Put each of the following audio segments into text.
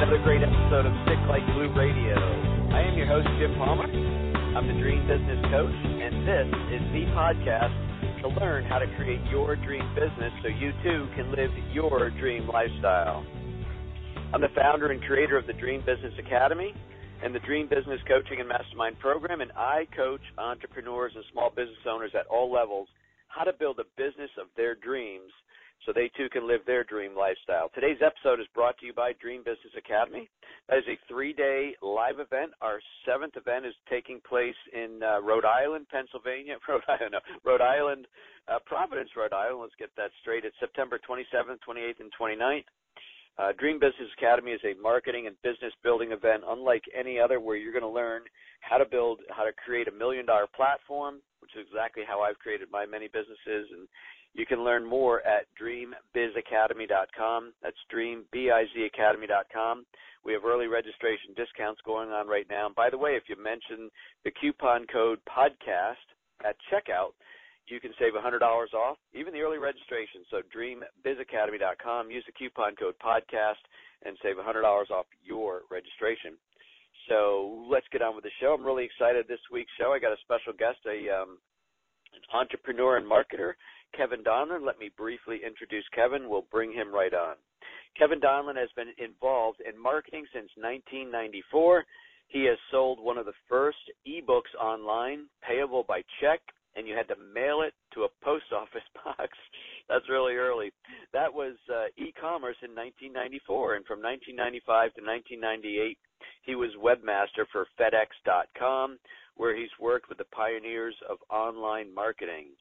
another great episode of Stick Like Glue Radio. I am your host, Jim Palmer. I'm the Dream Business Coach, and this is the podcast to learn how to create your dream business so you too can live your dream lifestyle. I'm the founder and creator of the Dream Business Academy and the Dream Business Coaching and Mastermind program, and I coach entrepreneurs and small business owners at all levels how to build a business of their dreams so they too can live their dream lifestyle. Today's episode is brought to you by Dream Business Academy. That is a three day live event. Our seventh event is taking place in uh, Rhode Island, Pennsylvania, Rhode Island, no, Rhode Island, uh, Providence, Rhode Island. Let's get that straight. It's September 27th, 28th, and 29th. Uh, Dream Business Academy is a marketing and business building event unlike any other where you're going to learn how to build, how to create a million dollar platform, which is exactly how I've created my many businesses and you can learn more at dreambizacademy.com. That's dreambizacademy.com. We have early registration discounts going on right now. And by the way, if you mention the coupon code podcast at checkout, you can save $100 off, even the early registration. So dreambizacademy.com, use the coupon code podcast and save $100 off your registration. So let's get on with the show. I'm really excited this week's show. I got a special guest, a um, an entrepreneur and marketer Kevin Donlin. Let me briefly introduce Kevin. We'll bring him right on. Kevin Donlin has been involved in marketing since 1994. He has sold one of the first ebooks online, payable by check, and you had to mail it to a post office box. That's really early. That was uh, e-commerce in 1994, and from 1995 to 1998, he was webmaster for FedEx.com, where he's worked with the pioneers of online marketing.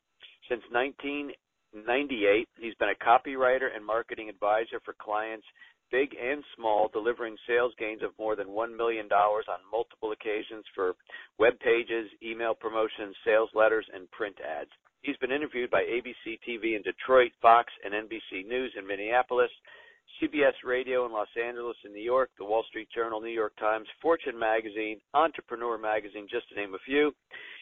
Since 1998, he's been a copywriter and marketing advisor for clients big and small, delivering sales gains of more than $1 million on multiple occasions for web pages, email promotions, sales letters, and print ads. He's been interviewed by ABC TV in Detroit, Fox, and NBC News in Minneapolis, CBS Radio in Los Angeles and New York, the Wall Street Journal, New York Times, Fortune Magazine, Entrepreneur Magazine, just to name a few.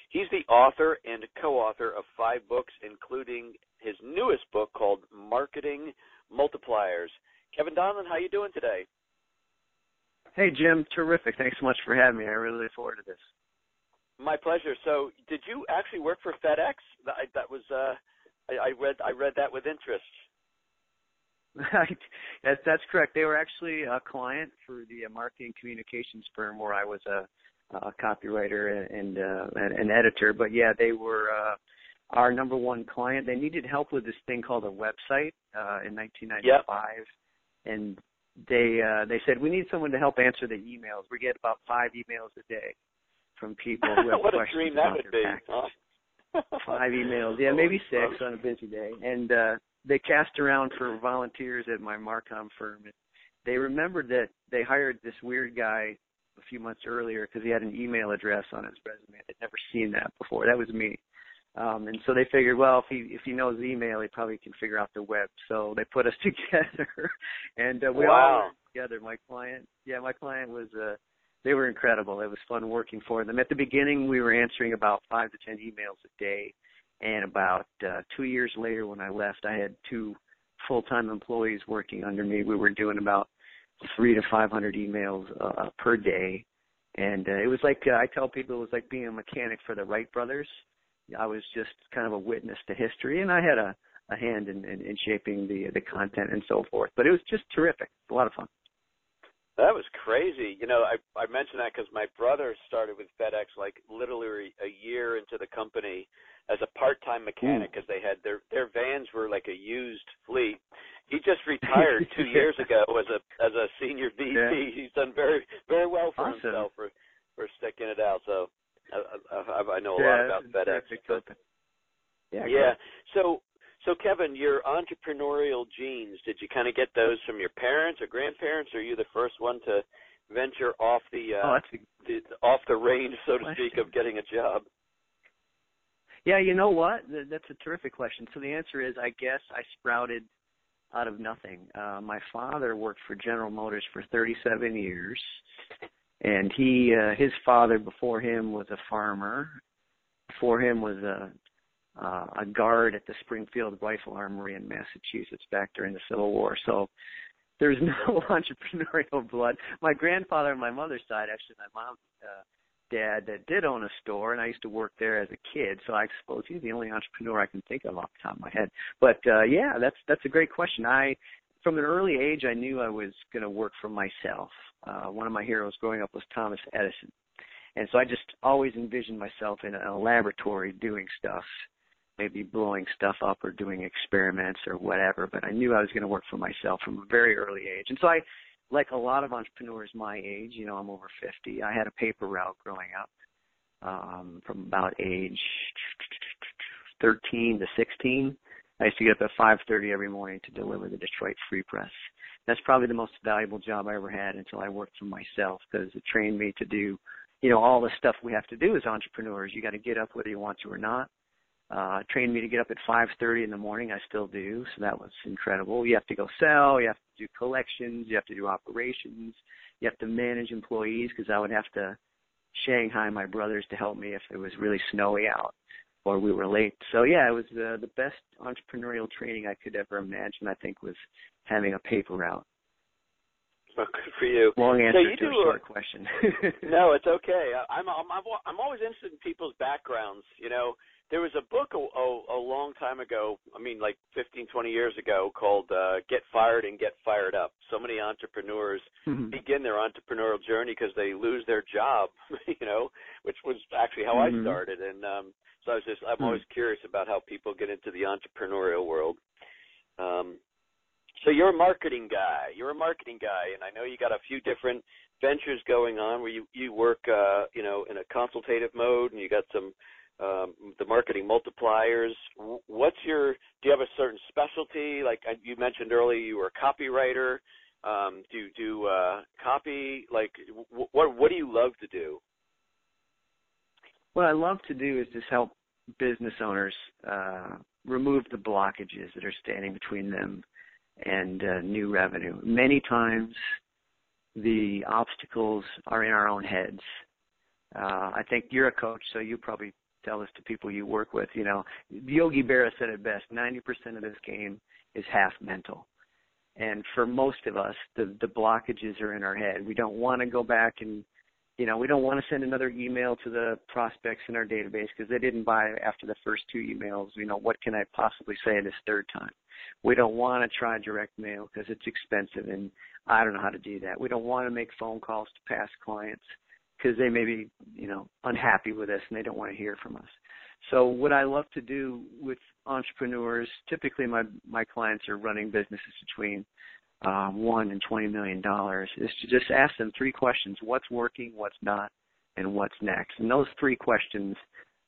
He's the author and co-author of five books, including his newest book called Marketing Multipliers. Kevin Donlin, how are you doing today? Hey Jim, terrific. Thanks so much for having me. I really look forward to this. My pleasure. So, did you actually work for FedEx? That, that was uh, I, I read I read that with interest. that's that's correct. They were actually a client for the marketing communications firm where I was a uh, copywriter and uh, an editor. But yeah, they were uh, our number one client. They needed help with this thing called a website uh, in 1995, yep. and they uh, they said we need someone to help answer the emails. We get about five emails a day from people who have what questions a dream that would be. Huh? five emails, yeah, maybe six on a busy day, and uh, they cast around for volunteers at my Marcom firm. And they remembered that they hired this weird guy a few months earlier because he had an email address on his resume. They'd never seen that before. That was me. Um, and so they figured, well, if he if he knows email, he probably can figure out the web. So they put us together, and uh, we wow. all worked together. My client, yeah, my client was uh, they were incredible. It was fun working for them. At the beginning, we were answering about five to ten emails a day, and about uh, two years later, when I left, I had two full-time employees working under me. We were doing about three to five hundred emails uh, per day, and uh, it was like uh, I tell people it was like being a mechanic for the Wright brothers. I was just kind of a witness to history, and I had a, a hand in, in, in shaping the the content and so forth. But it was just terrific, a lot of fun. That was crazy. You know, I I mentioned that because my brother started with FedEx like literally a year into the company as a part-time mechanic because they had their their vans were like a used fleet. He just retired two years ago as a as a senior VP. Yeah. He's done very very well for awesome. himself for for sticking it out. So I, I, I know a yeah, lot about FedEx. But, yeah. Yeah. So so Kevin, your entrepreneurial genes, did you kind of get those from your parents or grandparents, or are you the first one to venture off the, uh, oh, the off the range, so to question. speak, of getting a job? Yeah, you know what? That's a terrific question. So the answer is, I guess I sprouted out of nothing. Uh, my father worked for General Motors for 37 years, and he, uh, his father before him was a farmer. Before him was a uh, a guard at the Springfield Rifle Armory in Massachusetts back during the Civil War. So there's no entrepreneurial blood. My grandfather on my mother's side, actually, my mom's uh, dad, that did own a store, and I used to work there as a kid. So I suppose he's the only entrepreneur I can think of off the top of my head. But uh, yeah, that's that's a great question. I, from an early age, I knew I was going to work for myself. Uh, one of my heroes growing up was Thomas Edison, and so I just always envisioned myself in a, a laboratory doing stuff maybe blowing stuff up or doing experiments or whatever, but I knew I was going to work for myself from a very early age. And so I, like a lot of entrepreneurs my age, you know, I'm over 50, I had a paper route growing up um, from about age 13 to 16. I used to get up at 5:30 every morning to deliver the Detroit Free Press. That's probably the most valuable job I ever had until I worked for myself because it trained me to do, you know, all the stuff we have to do as entrepreneurs. You got to get up whether you want to or not uh trained me to get up at 5:30 in the morning. I still do, so that was incredible. You have to go sell, you have to do collections, you have to do operations, you have to manage employees because I would have to Shanghai my brothers to help me if it was really snowy out or we were late. So yeah, it was uh, the best entrepreneurial training I could ever imagine. I think was having a paper route. Well, good for you. Long answer so you to do a short question. no, it's okay. I'm I'm I'm always interested in people's backgrounds. You know, there was a book a, a, a long time ago i mean like 15 20 years ago called uh get fired and get fired up so many entrepreneurs mm-hmm. begin their entrepreneurial journey because they lose their job you know which was actually how mm-hmm. i started and um so i was just i'm mm-hmm. always curious about how people get into the entrepreneurial world um so you're a marketing guy you're a marketing guy and i know you got a few different ventures going on where you you work uh you know in a consultative mode and you got some um, the marketing multipliers. What's your? Do you have a certain specialty? Like you mentioned earlier, you were a copywriter. Um, do you do uh, copy? Like what? What do you love to do? What I love to do is just help business owners uh, remove the blockages that are standing between them and uh, new revenue. Many times, the obstacles are in our own heads. Uh, I think you're a coach, so you probably tell this to people you work with. You know, Yogi Berra said it best: ninety percent of this game is half mental. And for most of us, the the blockages are in our head. We don't want to go back and, you know, we don't want to send another email to the prospects in our database because they didn't buy after the first two emails. You know, what can I possibly say this third time? We don't want to try direct mail because it's expensive and I don't know how to do that. We don't want to make phone calls to past clients because they may be, you know, unhappy with us and they don't want to hear from us. So what I love to do with entrepreneurs, typically my my clients are running businesses between um, one and twenty million dollars, is to just ask them three questions: what's working, what's not, and what's next. And those three questions,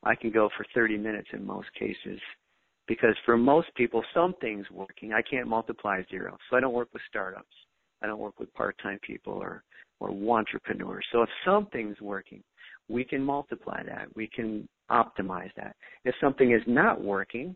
I can go for thirty minutes in most cases, because for most people, something's working. I can't multiply zero, so I don't work with startups. I don't work with part-time people or or entrepreneurs. So if something's working, we can multiply that. We can optimize that. If something is not working,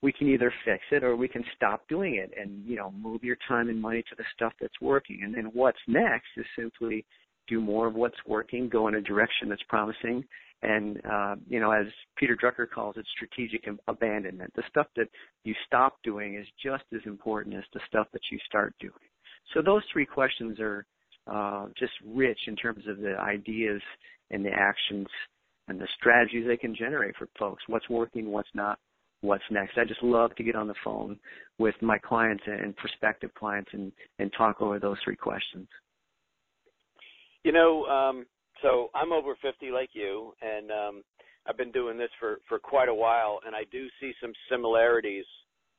we can either fix it or we can stop doing it and, you know, move your time and money to the stuff that's working. And then what's next is simply do more of what's working, go in a direction that's promising, and uh, you know, as Peter Drucker calls it, strategic abandonment. The stuff that you stop doing is just as important as the stuff that you start doing. So those three questions are uh, just rich in terms of the ideas and the actions and the strategies they can generate for folks. What's working, what's not, what's next. I just love to get on the phone with my clients and prospective clients and, and talk over those three questions. You know, um, so I'm over 50 like you, and um, I've been doing this for, for quite a while, and I do see some similarities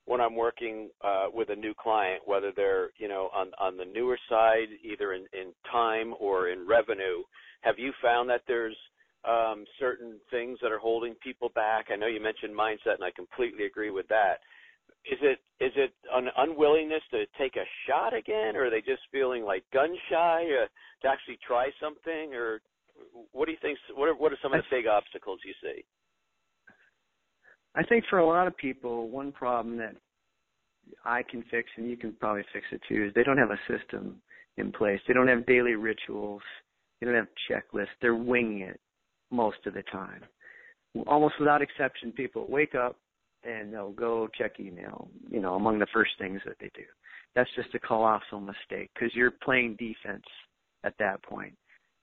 when I'm working uh, with a new client, whether they're you know on on the newer side, either in, in time or in revenue. Have you found that there's um, certain things that are holding people back? I know you mentioned mindset, and I completely agree with that. Is it is it an unwillingness to take a shot again, or are they just feeling like gun shy uh, to actually try something, or what do you think? What are, what are some of the big obstacles you see? I think for a lot of people, one problem that I can fix and you can probably fix it too is they don't have a system in place. They don't have daily rituals. They don't have checklists. They're winging it most of the time. Almost without exception, people wake up, and they'll go check email, you know, among the first things that they do. That's just a colossal mistake because you're playing defense at that point.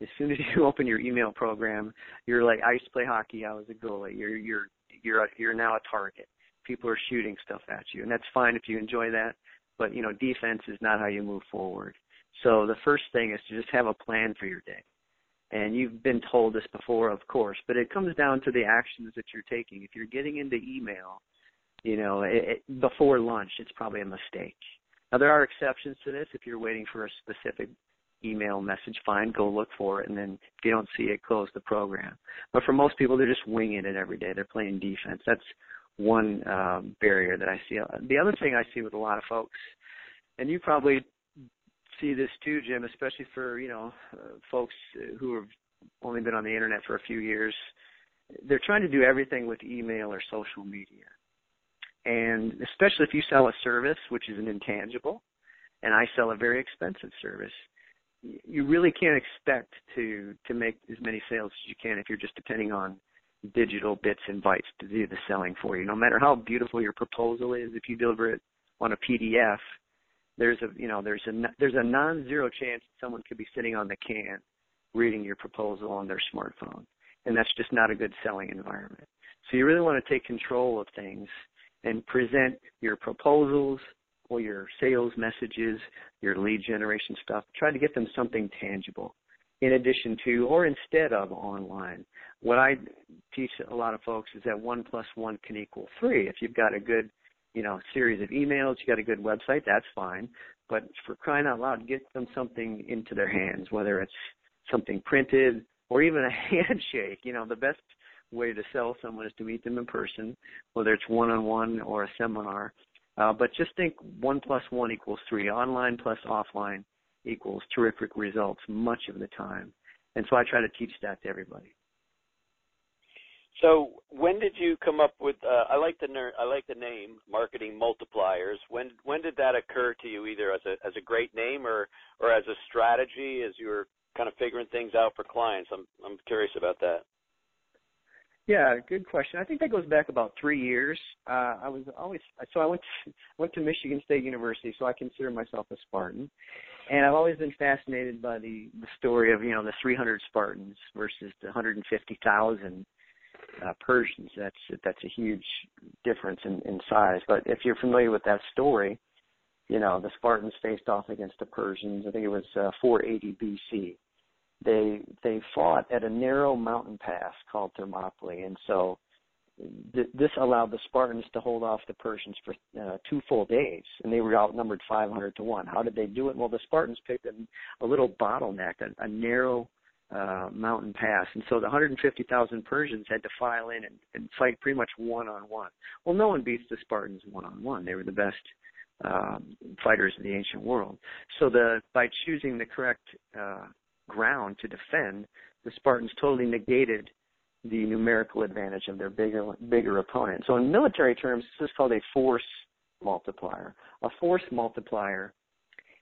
As soon as you open your email program, you're like, I used to play hockey. I was a goalie. You're you're you're you're now a target. People are shooting stuff at you, and that's fine if you enjoy that. But you know, defense is not how you move forward. So the first thing is to just have a plan for your day. And you've been told this before, of course, but it comes down to the actions that you're taking. If you're getting into email, you know, it, it, before lunch, it's probably a mistake. Now there are exceptions to this. If you're waiting for a specific email message, fine, go look for it, and then if you don't see it, close the program. But for most people, they're just winging it every day. They're playing defense. That's one uh, barrier that I see. The other thing I see with a lot of folks, and you probably see this too, Jim, especially for you know uh, folks who have only been on the internet for a few years. They're trying to do everything with email or social media, and especially if you sell a service which is an intangible, and I sell a very expensive service, you really can't expect to to make as many sales as you can if you're just depending on digital bits and bytes to do the selling for you. No matter how beautiful your proposal is, if you deliver it on a PDF, there's a you know there's a there's a non-zero chance that someone could be sitting on the can reading your proposal on their smartphone, and that's just not a good selling environment. So you really want to take control of things and present your proposals or your sales messages, your lead generation stuff. Try to get them something tangible in addition to or instead of online. What I teach a lot of folks is that one plus one can equal three. If you've got a good you know, series of emails, you got a good website, that's fine. But for crying out loud, get them something into their hands, whether it's something printed or even a handshake. You know, the best way to sell someone is to meet them in person, whether it's one on one or a seminar. Uh, but just think one plus one equals three. Online plus offline equals terrific results much of the time. And so I try to teach that to everybody. So when did you come up with? Uh, I like the ner- I like the name marketing multipliers. When when did that occur to you, either as a as a great name or or as a strategy as you were kind of figuring things out for clients? I'm I'm curious about that. Yeah, good question. I think that goes back about three years. Uh, I was always so I went to, went to Michigan State University, so I consider myself a Spartan, and I've always been fascinated by the the story of you know the 300 Spartans versus the 150,000 uh, Persians. That's that's a huge difference in, in size. But if you're familiar with that story, you know the Spartans faced off against the Persians. I think it was uh, 480 BC. They they fought at a narrow mountain pass called Thermopylae, and so th- this allowed the Spartans to hold off the Persians for uh, two full days, and they were outnumbered 500 to one. How did they do it? Well, the Spartans picked a, a little bottleneck, a, a narrow uh, mountain pass. And so the 150,000 Persians had to file in and, and fight pretty much one on one. Well, no one beats the Spartans one on one. They were the best um, fighters in the ancient world. So the by choosing the correct uh, ground to defend, the Spartans totally negated the numerical advantage of their bigger bigger opponent. So in military terms, this is called a force multiplier. A force multiplier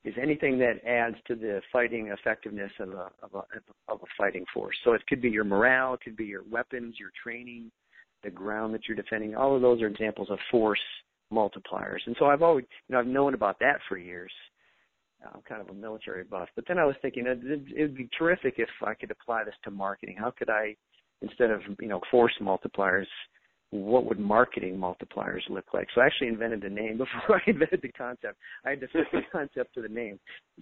is anything that adds to the fighting effectiveness of a, of a of a fighting force. So it could be your morale, it could be your weapons, your training, the ground that you're defending. All of those are examples of force multipliers. And so I've always, you know, I've known about that for years. I'm kind of a military buff, but then I was thinking it would be terrific if I could apply this to marketing. How could I, instead of you know force multipliers, what would marketing multipliers look like? So I actually invented the name before I invented the concept. I had to fit the concept to the name.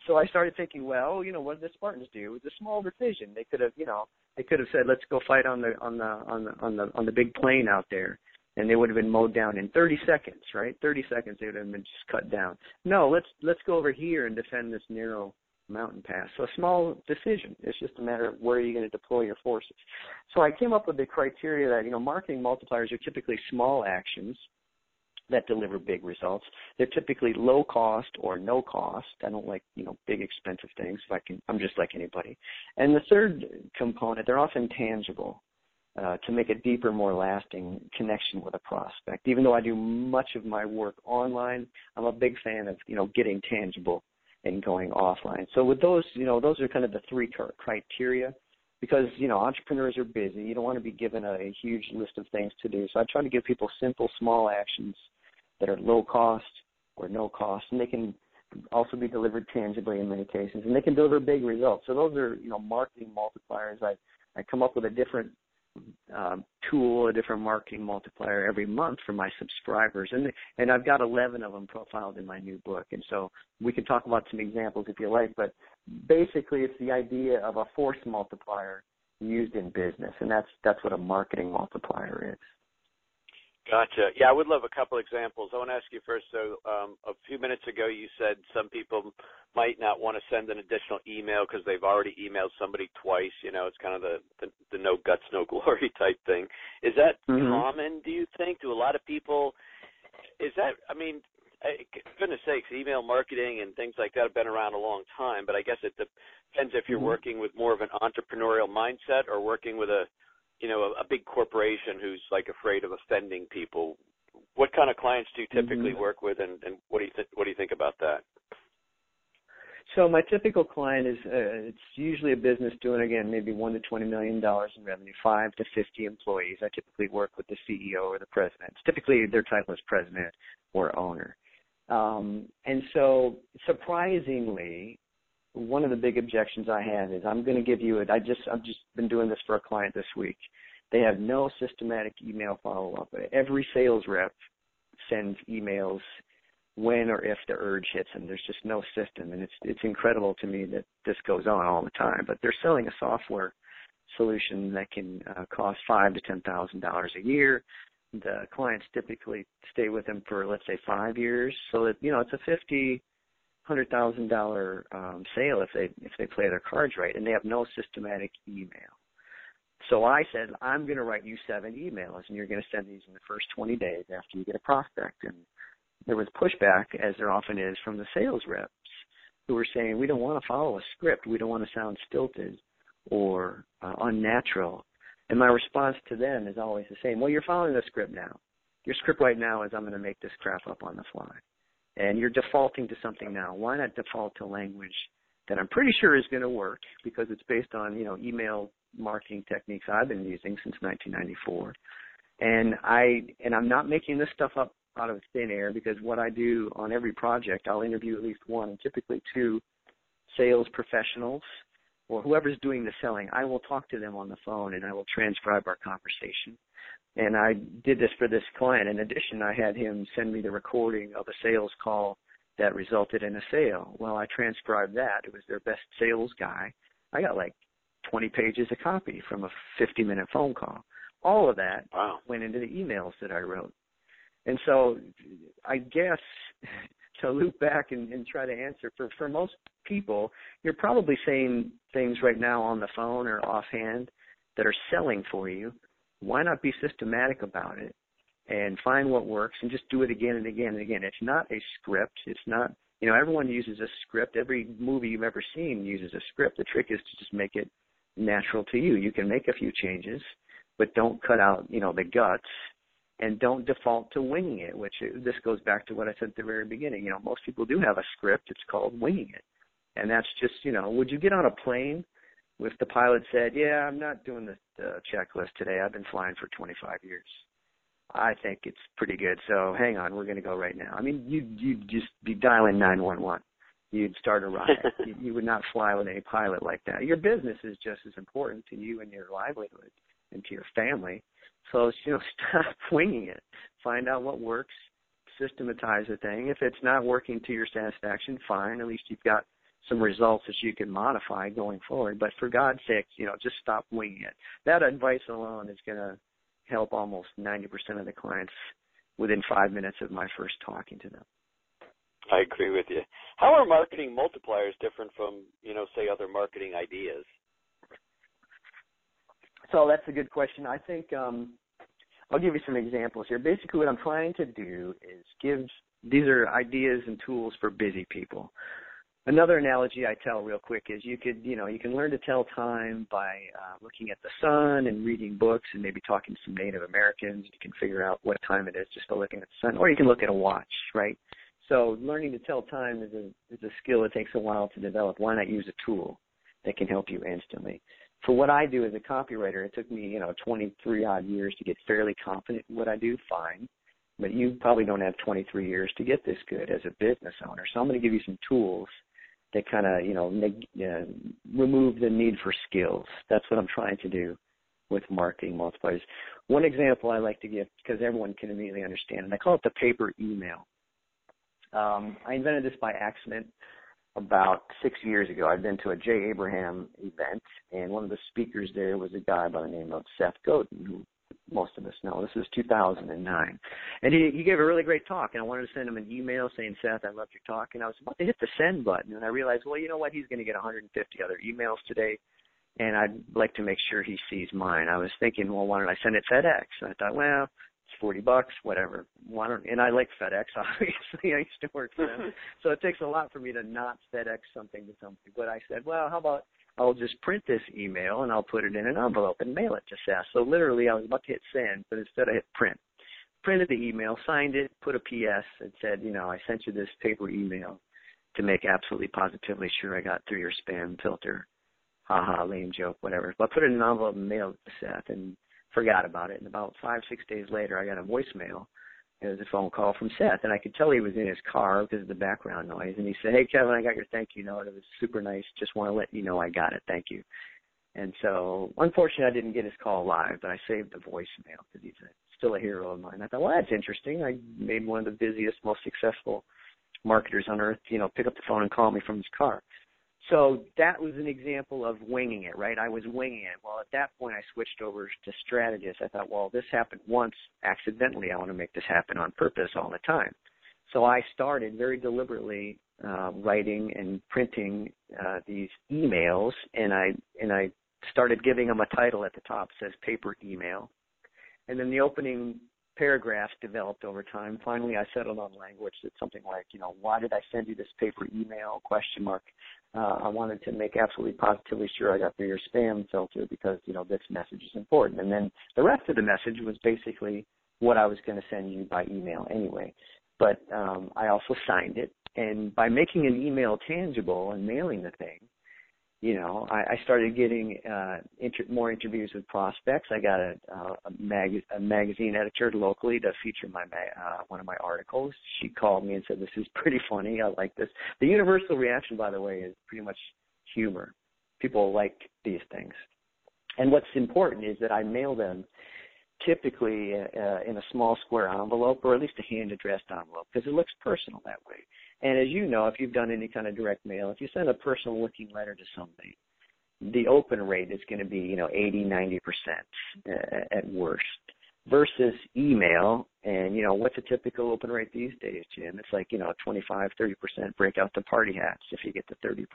So I started thinking, well, you know, what did the Spartans do? It was a small decision. They could have, you know, they could have said, let's go fight on the on the on the on the on the big plain out there, and they would have been mowed down in 30 seconds, right? 30 seconds they would have been just cut down. No, let's let's go over here and defend this narrow mountain pass. So a small decision. It's just a matter of where are you're going to deploy your forces. So I came up with the criteria that, you know, marketing multipliers are typically small actions that deliver big results. They're typically low cost or no cost. I don't like, you know, big expensive things. If I can, I'm just like anybody. And the third component, they're often tangible. Uh, to make a deeper, more lasting connection with a prospect. Even though I do much of my work online, I'm a big fan of you know getting tangible and going offline. So with those, you know, those are kind of the three criteria because you know entrepreneurs are busy. You don't want to be given a, a huge list of things to do. So I try to give people simple, small actions that are low cost or no cost, and they can also be delivered tangibly in many cases, and they can deliver big results. So those are you know marketing multipliers. I I come up with a different um, tool, a different marketing multiplier every month for my subscribers, and and I've got 11 of them profiled in my new book. And so we can talk about some examples if you like, but basically it's the idea of a force multiplier used in business, and that's that's what a marketing multiplier is. Gotcha. Yeah, I would love a couple examples. I want to ask you first. So, um, a few minutes ago, you said some people might not want to send an additional email because they've already emailed somebody twice. You know, it's kind of the the, the no guts, no glory type thing. Is that mm-hmm. common? Do you think? Do a lot of people? Is that? I mean, I, goodness sakes, email marketing and things like that have been around a long time. But I guess it depends if you're mm-hmm. working with more of an entrepreneurial mindset or working with a you know, a, a big corporation who's like afraid of offending people. What kind of clients do you typically mm-hmm. work with, and, and what do you th- what do you think about that? So my typical client is uh, it's usually a business doing again maybe one to twenty million dollars in revenue, five to fifty employees. I typically work with the CEO or the president. Typically their title is president or owner. Um, and so surprisingly, one of the big objections I have is I'm going to give you it. I just I've just been doing this for a client this week. They have no systematic email follow up. Every sales rep sends emails when or if the urge hits them. There's just no system, and it's it's incredible to me that this goes on all the time. But they're selling a software solution that can uh, cost five to ten thousand dollars a year. The clients typically stay with them for let's say five years, so that you know it's a fifty hundred thousand dollar um, sale if they if they play their cards right, and they have no systematic email. So I said, I'm going to write you seven emails, and you're going to send these in the first 20 days after you get a prospect. And there was pushback, as there often is, from the sales reps who were saying, we don't want to follow a script. We don't want to sound stilted or uh, unnatural. And my response to them is always the same. Well, you're following the script now. Your script right now is I'm going to make this crap up on the fly and you're defaulting to something now. Why not default to language that I'm pretty sure is going to work because it's based on you know email marketing techniques I've been using since 1994, and I and I'm not making this stuff up out of thin air because what I do on every project, I'll interview at least one, typically two sales professionals or whoever's doing the selling. I will talk to them on the phone and I will transcribe our conversation and I did this for this client. In addition, I had him send me the recording of a sales call that resulted in a sale. Well, I transcribed that. It was their best sales guy. I got like 20 pages of copy from a 50 minute phone call. All of that wow. went into the emails that I wrote. And so I guess to loop back and, and try to answer for, for most people, you're probably saying things right now on the phone or offhand that are selling for you why not be systematic about it and find what works and just do it again and again and again? It's not a script. It's not, you know, everyone uses a script. Every movie you've ever seen uses a script. The trick is to just make it natural to you. You can make a few changes, but don't cut out, you know, the guts and don't default to winging it, which uh, this goes back to what I said at the very beginning. You know, most people do have a script. It's called winging it. And that's just, you know, would you get on a plane if the pilot said, "Yeah, I'm not doing the, the checklist today. I've been flying for 25 years. I think it's pretty good. So hang on, we're going to go right now." I mean, you you'd just be dialing 911. You'd start a riot. you, you would not fly with any pilot like that. Your business is just as important to you and your livelihood and to your family. So you know, stop winging it. Find out what works. Systematize the thing. If it's not working to your satisfaction, fine. At least you've got some results that you can modify going forward. But for God's sake, you know, just stop winging it. That advice alone is going to help almost 90% of the clients within five minutes of my first talking to them. I agree with you. How are marketing multipliers different from, you know, say other marketing ideas? So that's a good question. I think um, I'll give you some examples here. Basically, what I'm trying to do is give these are ideas and tools for busy people another analogy I tell real quick is you could, you know, you can learn to tell time by uh, looking at the sun and reading books and maybe talking to some Native Americans. You can figure out what time it is just by looking at the sun, or you can look at a watch, right? So learning to tell time is a is a skill that takes a while to develop. Why not use a tool that can help you instantly? For what I do as a copywriter, it took me, you know, 23 odd years to get fairly confident in what I do. Fine. But you probably don't have 23 years to get this good as a business owner. So I'm going to give you some tools that kind of, you know, neg- uh, remove the need for skills. That's what I'm trying to do with marketing multipliers. One example I like to give because everyone can immediately understand, and I call it the paper email. Um, I invented this by accident about six years ago. I'd been to a Jay Abraham event, and one of the speakers there was a guy by the name of Seth Godin, who most of us know. This was 2009, and he he gave a really great talk, and I wanted to send him an email saying, "Seth, I loved your talk," and I was about to hit the send button, and I realized, well, you know what? He's going to get 150 other emails today and I'd like to make sure he sees mine. I was thinking, well, why don't I send it FedEx? And I thought, well, forty bucks, whatever. Why don't? And I like FedEx, obviously. I used to work for them, so it takes a lot for me to not FedEx something to somebody. But I said, well, how about I'll just print this email and I'll put it in an envelope and mail it to Seth. So literally, I was about to hit send, but instead I hit print. Printed the email, signed it, put a PS, and said, you know, I sent you this paper email to make absolutely positively sure I got through your spam filter haha, lame joke, whatever. But I put it in an envelope and mailed it to Seth and forgot about it. And about five, six days later, I got a voicemail. It was a phone call from Seth, and I could tell he was in his car because of the background noise. And he said, "Hey, Kevin, I got your thank you note. It was super nice. Just want to let you know I got it. Thank you." And so, unfortunately, I didn't get his call live, but I saved the voicemail because he's a, still a hero of mine. I thought, well, that's interesting. I made one of the busiest, most successful marketers on earth, you know, pick up the phone and call me from his car. So that was an example of winging it, right? I was winging it. Well, at that point, I switched over to strategist. I thought, well, this happened once accidentally. I want to make this happen on purpose all the time. So I started very deliberately uh, writing and printing uh, these emails, and I and I started giving them a title at the top. It says paper email, and then the opening paragraphs developed over time. Finally, I settled on language that's something like, you know, why did I send you this paper email? Question mark. Uh, I wanted to make absolutely positively sure I got through your spam filter because, you know, this message is important. And then the rest of the message was basically what I was going to send you by email anyway. But um, I also signed it. And by making an email tangible and mailing the thing, you know, I, I started getting uh, inter- more interviews with prospects. I got a, uh, a, mag- a magazine editor locally to feature my ma- uh, one of my articles. She called me and said, "This is pretty funny. I like this." The universal reaction, by the way, is pretty much humor. People like these things, and what's important is that I mail them typically uh, in a small square envelope or at least a hand addressed envelope because it looks personal that way. And as you know, if you've done any kind of direct mail, if you send a personal looking letter to somebody, the open rate is going to be, you know, 80, 90% uh, at worst versus email. And, you know, what's a typical open rate these days, Jim? It's like, you know, 25, 30% break out the party hats if you get to 30%.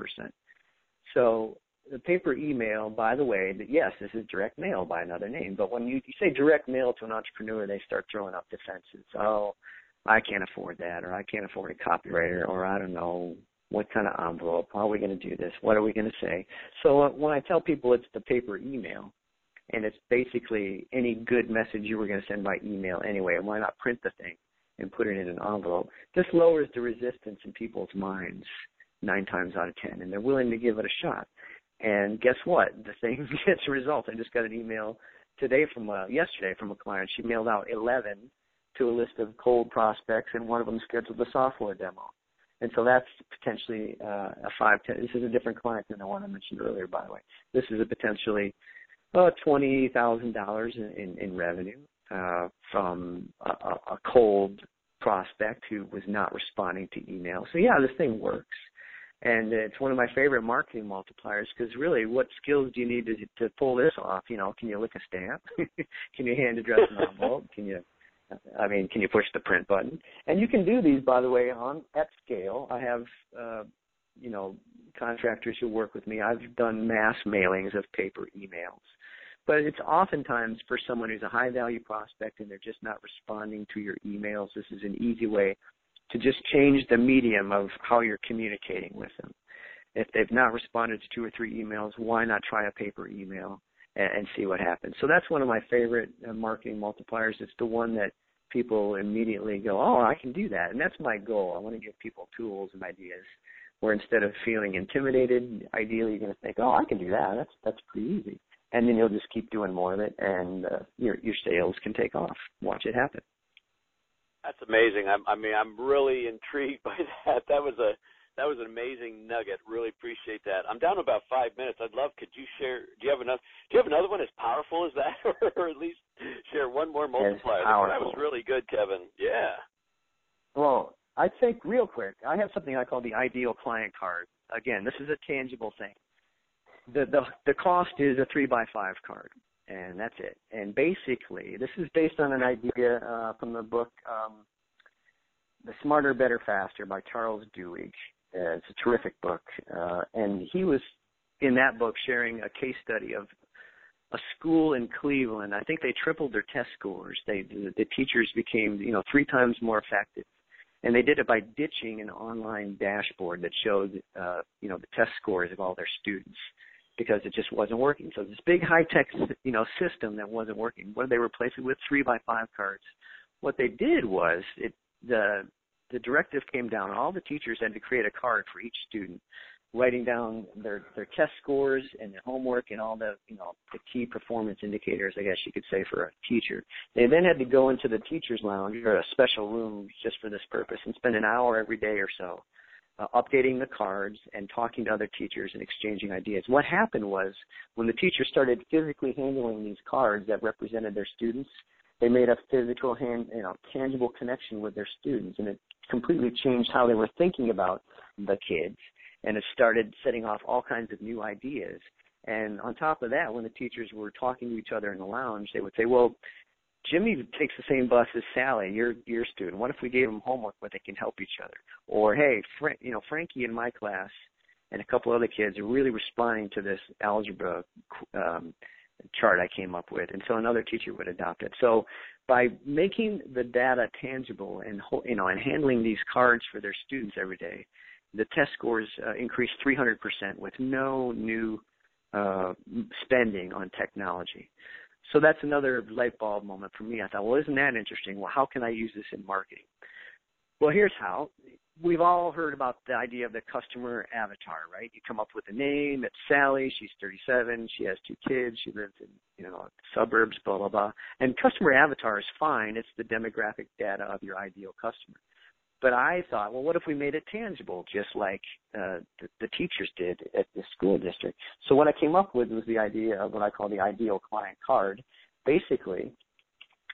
So the paper email, by the way, that yes, this is direct mail by another name, but when you, you say direct mail to an entrepreneur, they start throwing up defenses. Oh, I can't afford that, or I can't afford a copywriter, or I don't know what kind of envelope. How are we going to do this? What are we going to say? So uh, when I tell people it's the paper email, and it's basically any good message you were going to send by email anyway, why not print the thing and put it in an envelope? This lowers the resistance in people's minds nine times out of ten, and they're willing to give it a shot. And guess what? The thing gets results. I just got an email today from a, yesterday from a client. She mailed out 11 to a list of cold prospects, and one of them scheduled a software demo. And so that's potentially uh, a five. Ten, this is a different client than the one I mentioned earlier, by the way. This is a potentially uh, twenty thousand dollars in, in revenue uh, from a, a cold prospect who was not responding to email. So yeah, this thing works, and it's one of my favorite marketing multipliers because really, what skills do you need to to pull this off? You know, can you lick a stamp? can you hand address an envelope? Can you I mean, can you push the print button? And you can do these, by the way, on at scale. I have, uh, you know, contractors who work with me. I've done mass mailings of paper emails, but it's oftentimes for someone who's a high value prospect and they're just not responding to your emails. This is an easy way to just change the medium of how you're communicating with them. If they've not responded to two or three emails, why not try a paper email? And, and see what happens. So that's one of my favorite uh, marketing multipliers. It's the one that people immediately go, "Oh, I can do that," and that's my goal. I want to give people tools and ideas where instead of feeling intimidated, ideally you're going to think, oh, I can do that. That's that's pretty easy, and then you'll just keep doing more of it, and uh, your your sales can take off. Watch it happen. That's amazing. I'm, I mean, I'm really intrigued by that. That was a that was an amazing nugget. Really appreciate that. I'm down to about five minutes. I'd love. Could you share? Do you have enough? Do you have another one as powerful as that, or at least share one more multiplier? That was really good, Kevin. Yeah. Well, I think real quick, I have something I call the ideal client card. Again, this is a tangible thing. The the the cost is a three by five card, and that's it. And basically, this is based on an idea uh, from the book um, "The Smarter, Better, Faster" by Charles Duhigg. Uh, it's a terrific book, uh, and he was in that book sharing a case study of a school in Cleveland. I think they tripled their test scores. They the, teachers became you know three times more effective and they did it by ditching an online dashboard that showed uh, you know the test scores of all their students because it just wasn't working. So this big high tech you know system that wasn't working. What did they replace it with? Three by five cards. What they did was it the the directive came down. All the teachers had to create a card for each student writing down their their test scores and their homework and all the you know the key performance indicators I guess you could say for a teacher. They then had to go into the teachers lounge or a special room just for this purpose and spend an hour every day or so uh, updating the cards and talking to other teachers and exchanging ideas. What happened was when the teachers started physically handling these cards that represented their students, they made a physical hand you know tangible connection with their students and it completely changed how they were thinking about the kids and it started setting off all kinds of new ideas. And on top of that, when the teachers were talking to each other in the lounge, they would say, "Well, Jimmy takes the same bus as Sally, your your student. What if we gave them homework where they can help each other? Or hey, Fra- you know, Frankie in my class and a couple other kids are really responding to this algebra um, chart I came up with, and so another teacher would adopt it. So by making the data tangible and you know and handling these cards for their students every day, the test scores uh, increased 300% with no new uh, spending on technology. So that's another light bulb moment for me. I thought, well, isn't that interesting? Well, how can I use this in marketing? Well, here's how. We've all heard about the idea of the customer avatar, right? You come up with a name. It's Sally. She's 37. She has two kids. She lives in, you know, suburbs, blah, blah, blah. And customer avatar is fine. It's the demographic data of your ideal customer. But I thought, well, what if we made it tangible, just like uh, the, the teachers did at the school district? So what I came up with was the idea of what I call the ideal client card. Basically,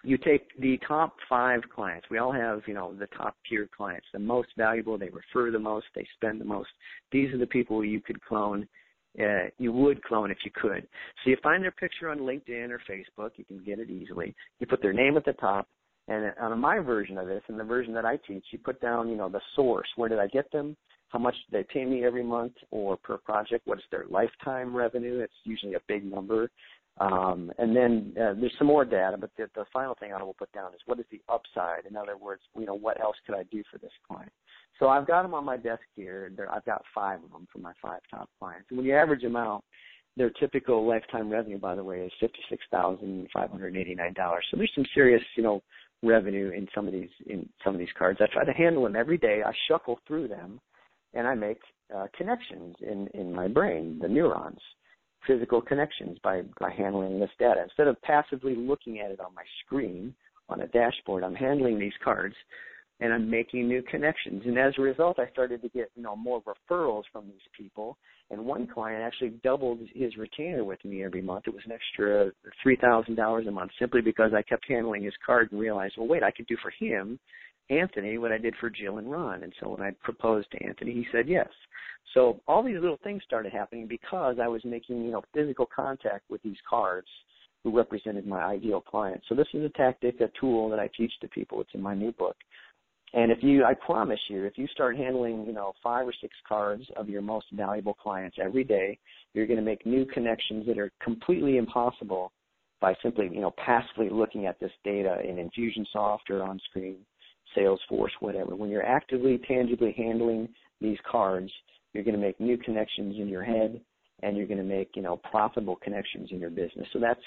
you take the top five clients. We all have, you know, the top tier clients, the most valuable. They refer the most. They spend the most. These are the people you could clone. Uh, you would clone if you could. So you find their picture on LinkedIn or Facebook. You can get it easily. You put their name at the top and on my version of this, and the version that I teach, you put down, you know, the source. Where did I get them? How much do they pay me every month or per project? What is their lifetime revenue? It's usually a big number. Um, and then uh, there's some more data, but the, the final thing I will put down is what is the upside? In other words, you know, what else could I do for this client? So I've got them on my desk here. There, I've got five of them for my five top clients. And when you average them out, their typical lifetime revenue, by the way, is fifty-six thousand five hundred eighty-nine dollars. So there's some serious, you know, revenue in some of these in some of these cards. I try to handle them every day. I shuffle through them, and I make uh, connections in in my brain, the neurons, physical connections by by handling this data. Instead of passively looking at it on my screen on a dashboard, I'm handling these cards and I'm making new connections. And as a result, I started to get you know more referrals from these people. And one client actually doubled his retainer with me every month. It was an extra three thousand dollars a month simply because I kept handling his card and realized, well, wait, I could do for him, Anthony, what I did for Jill and Ron. And so when I proposed to Anthony, he said yes. So all these little things started happening because I was making you know physical contact with these cards who represented my ideal client. So this is a tactic, a tool that I teach to people. It's in my new book. And if you, I promise you, if you start handling, you know, five or six cards of your most valuable clients every day, you're going to make new connections that are completely impossible by simply, you know, passively looking at this data in Infusionsoft or on screen, Salesforce, whatever. When you're actively, tangibly handling these cards, you're going to make new connections in your head and you're going to make, you know, profitable connections in your business. So that's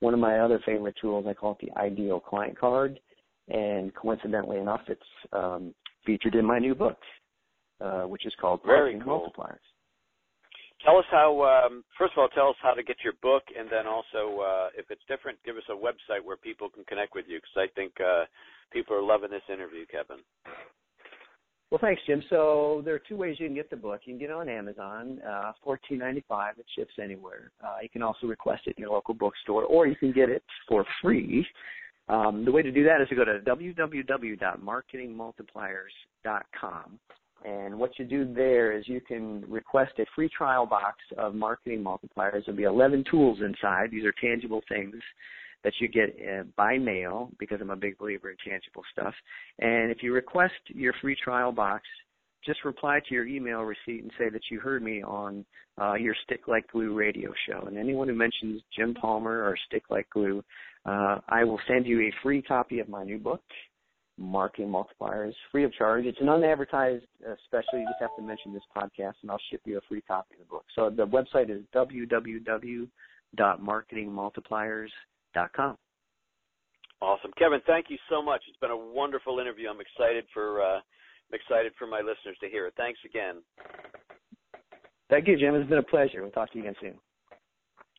one of my other favorite tools. I call it the ideal client card and coincidentally enough, it's um, featured in my new book. uh, which is called Very cool. Multipliers. Tell us how. Um, first of all, tell us how to get your book, and then also, uh, if it's different, give us a website where people can connect with you. Because I think uh, people are loving this interview, Kevin. Well, thanks, Jim. So there are two ways you can get the book. You can get it on Amazon, uh, fourteen ninety five. It ships anywhere. Uh, you can also request it in your local bookstore, or you can get it for free. Um, the way to do that is to go to www.marketingmultipliers.com. And what you do there is you can request a free trial box of marketing multipliers. There'll be 11 tools inside. These are tangible things that you get uh, by mail because I'm a big believer in tangible stuff. And if you request your free trial box, just reply to your email receipt and say that you heard me on uh, your Stick Like Glue radio show. And anyone who mentions Jim Palmer or Stick Like Glue, uh, I will send you a free copy of my new book, Marketing Multipliers, free of charge. It's an unadvertised uh, special. You just have to mention this podcast, and I'll ship you a free copy of the book. So the website is www.marketingmultipliers.com. Awesome, Kevin. Thank you so much. It's been a wonderful interview. I'm excited for. Uh, I'm excited for my listeners to hear it. Thanks again. Thank you, Jim. It's been a pleasure. We'll talk to you again soon.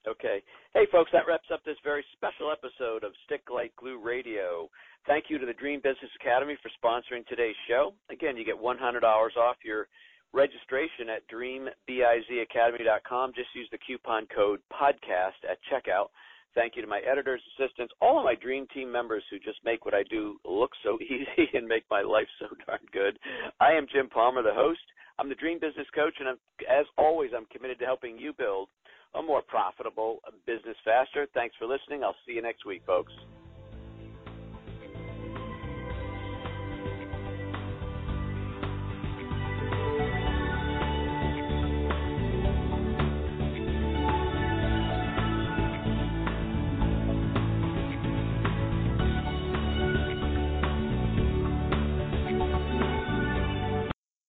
Okay. Hey, folks, that wraps up this very special episode of Stick Like Glue Radio. Thank you to the Dream Business Academy for sponsoring today's show. Again, you get $100 off your registration at dreambizacademy.com. Just use the coupon code PODCAST at checkout. Thank you to my editors, assistants, all of my dream team members who just make what I do look so easy and make my life so darn good. I am Jim Palmer, the host. I'm the Dream Business Coach, and I'm, as always, I'm committed to helping you build a more profitable business faster. Thanks for listening. I'll see you next week, folks.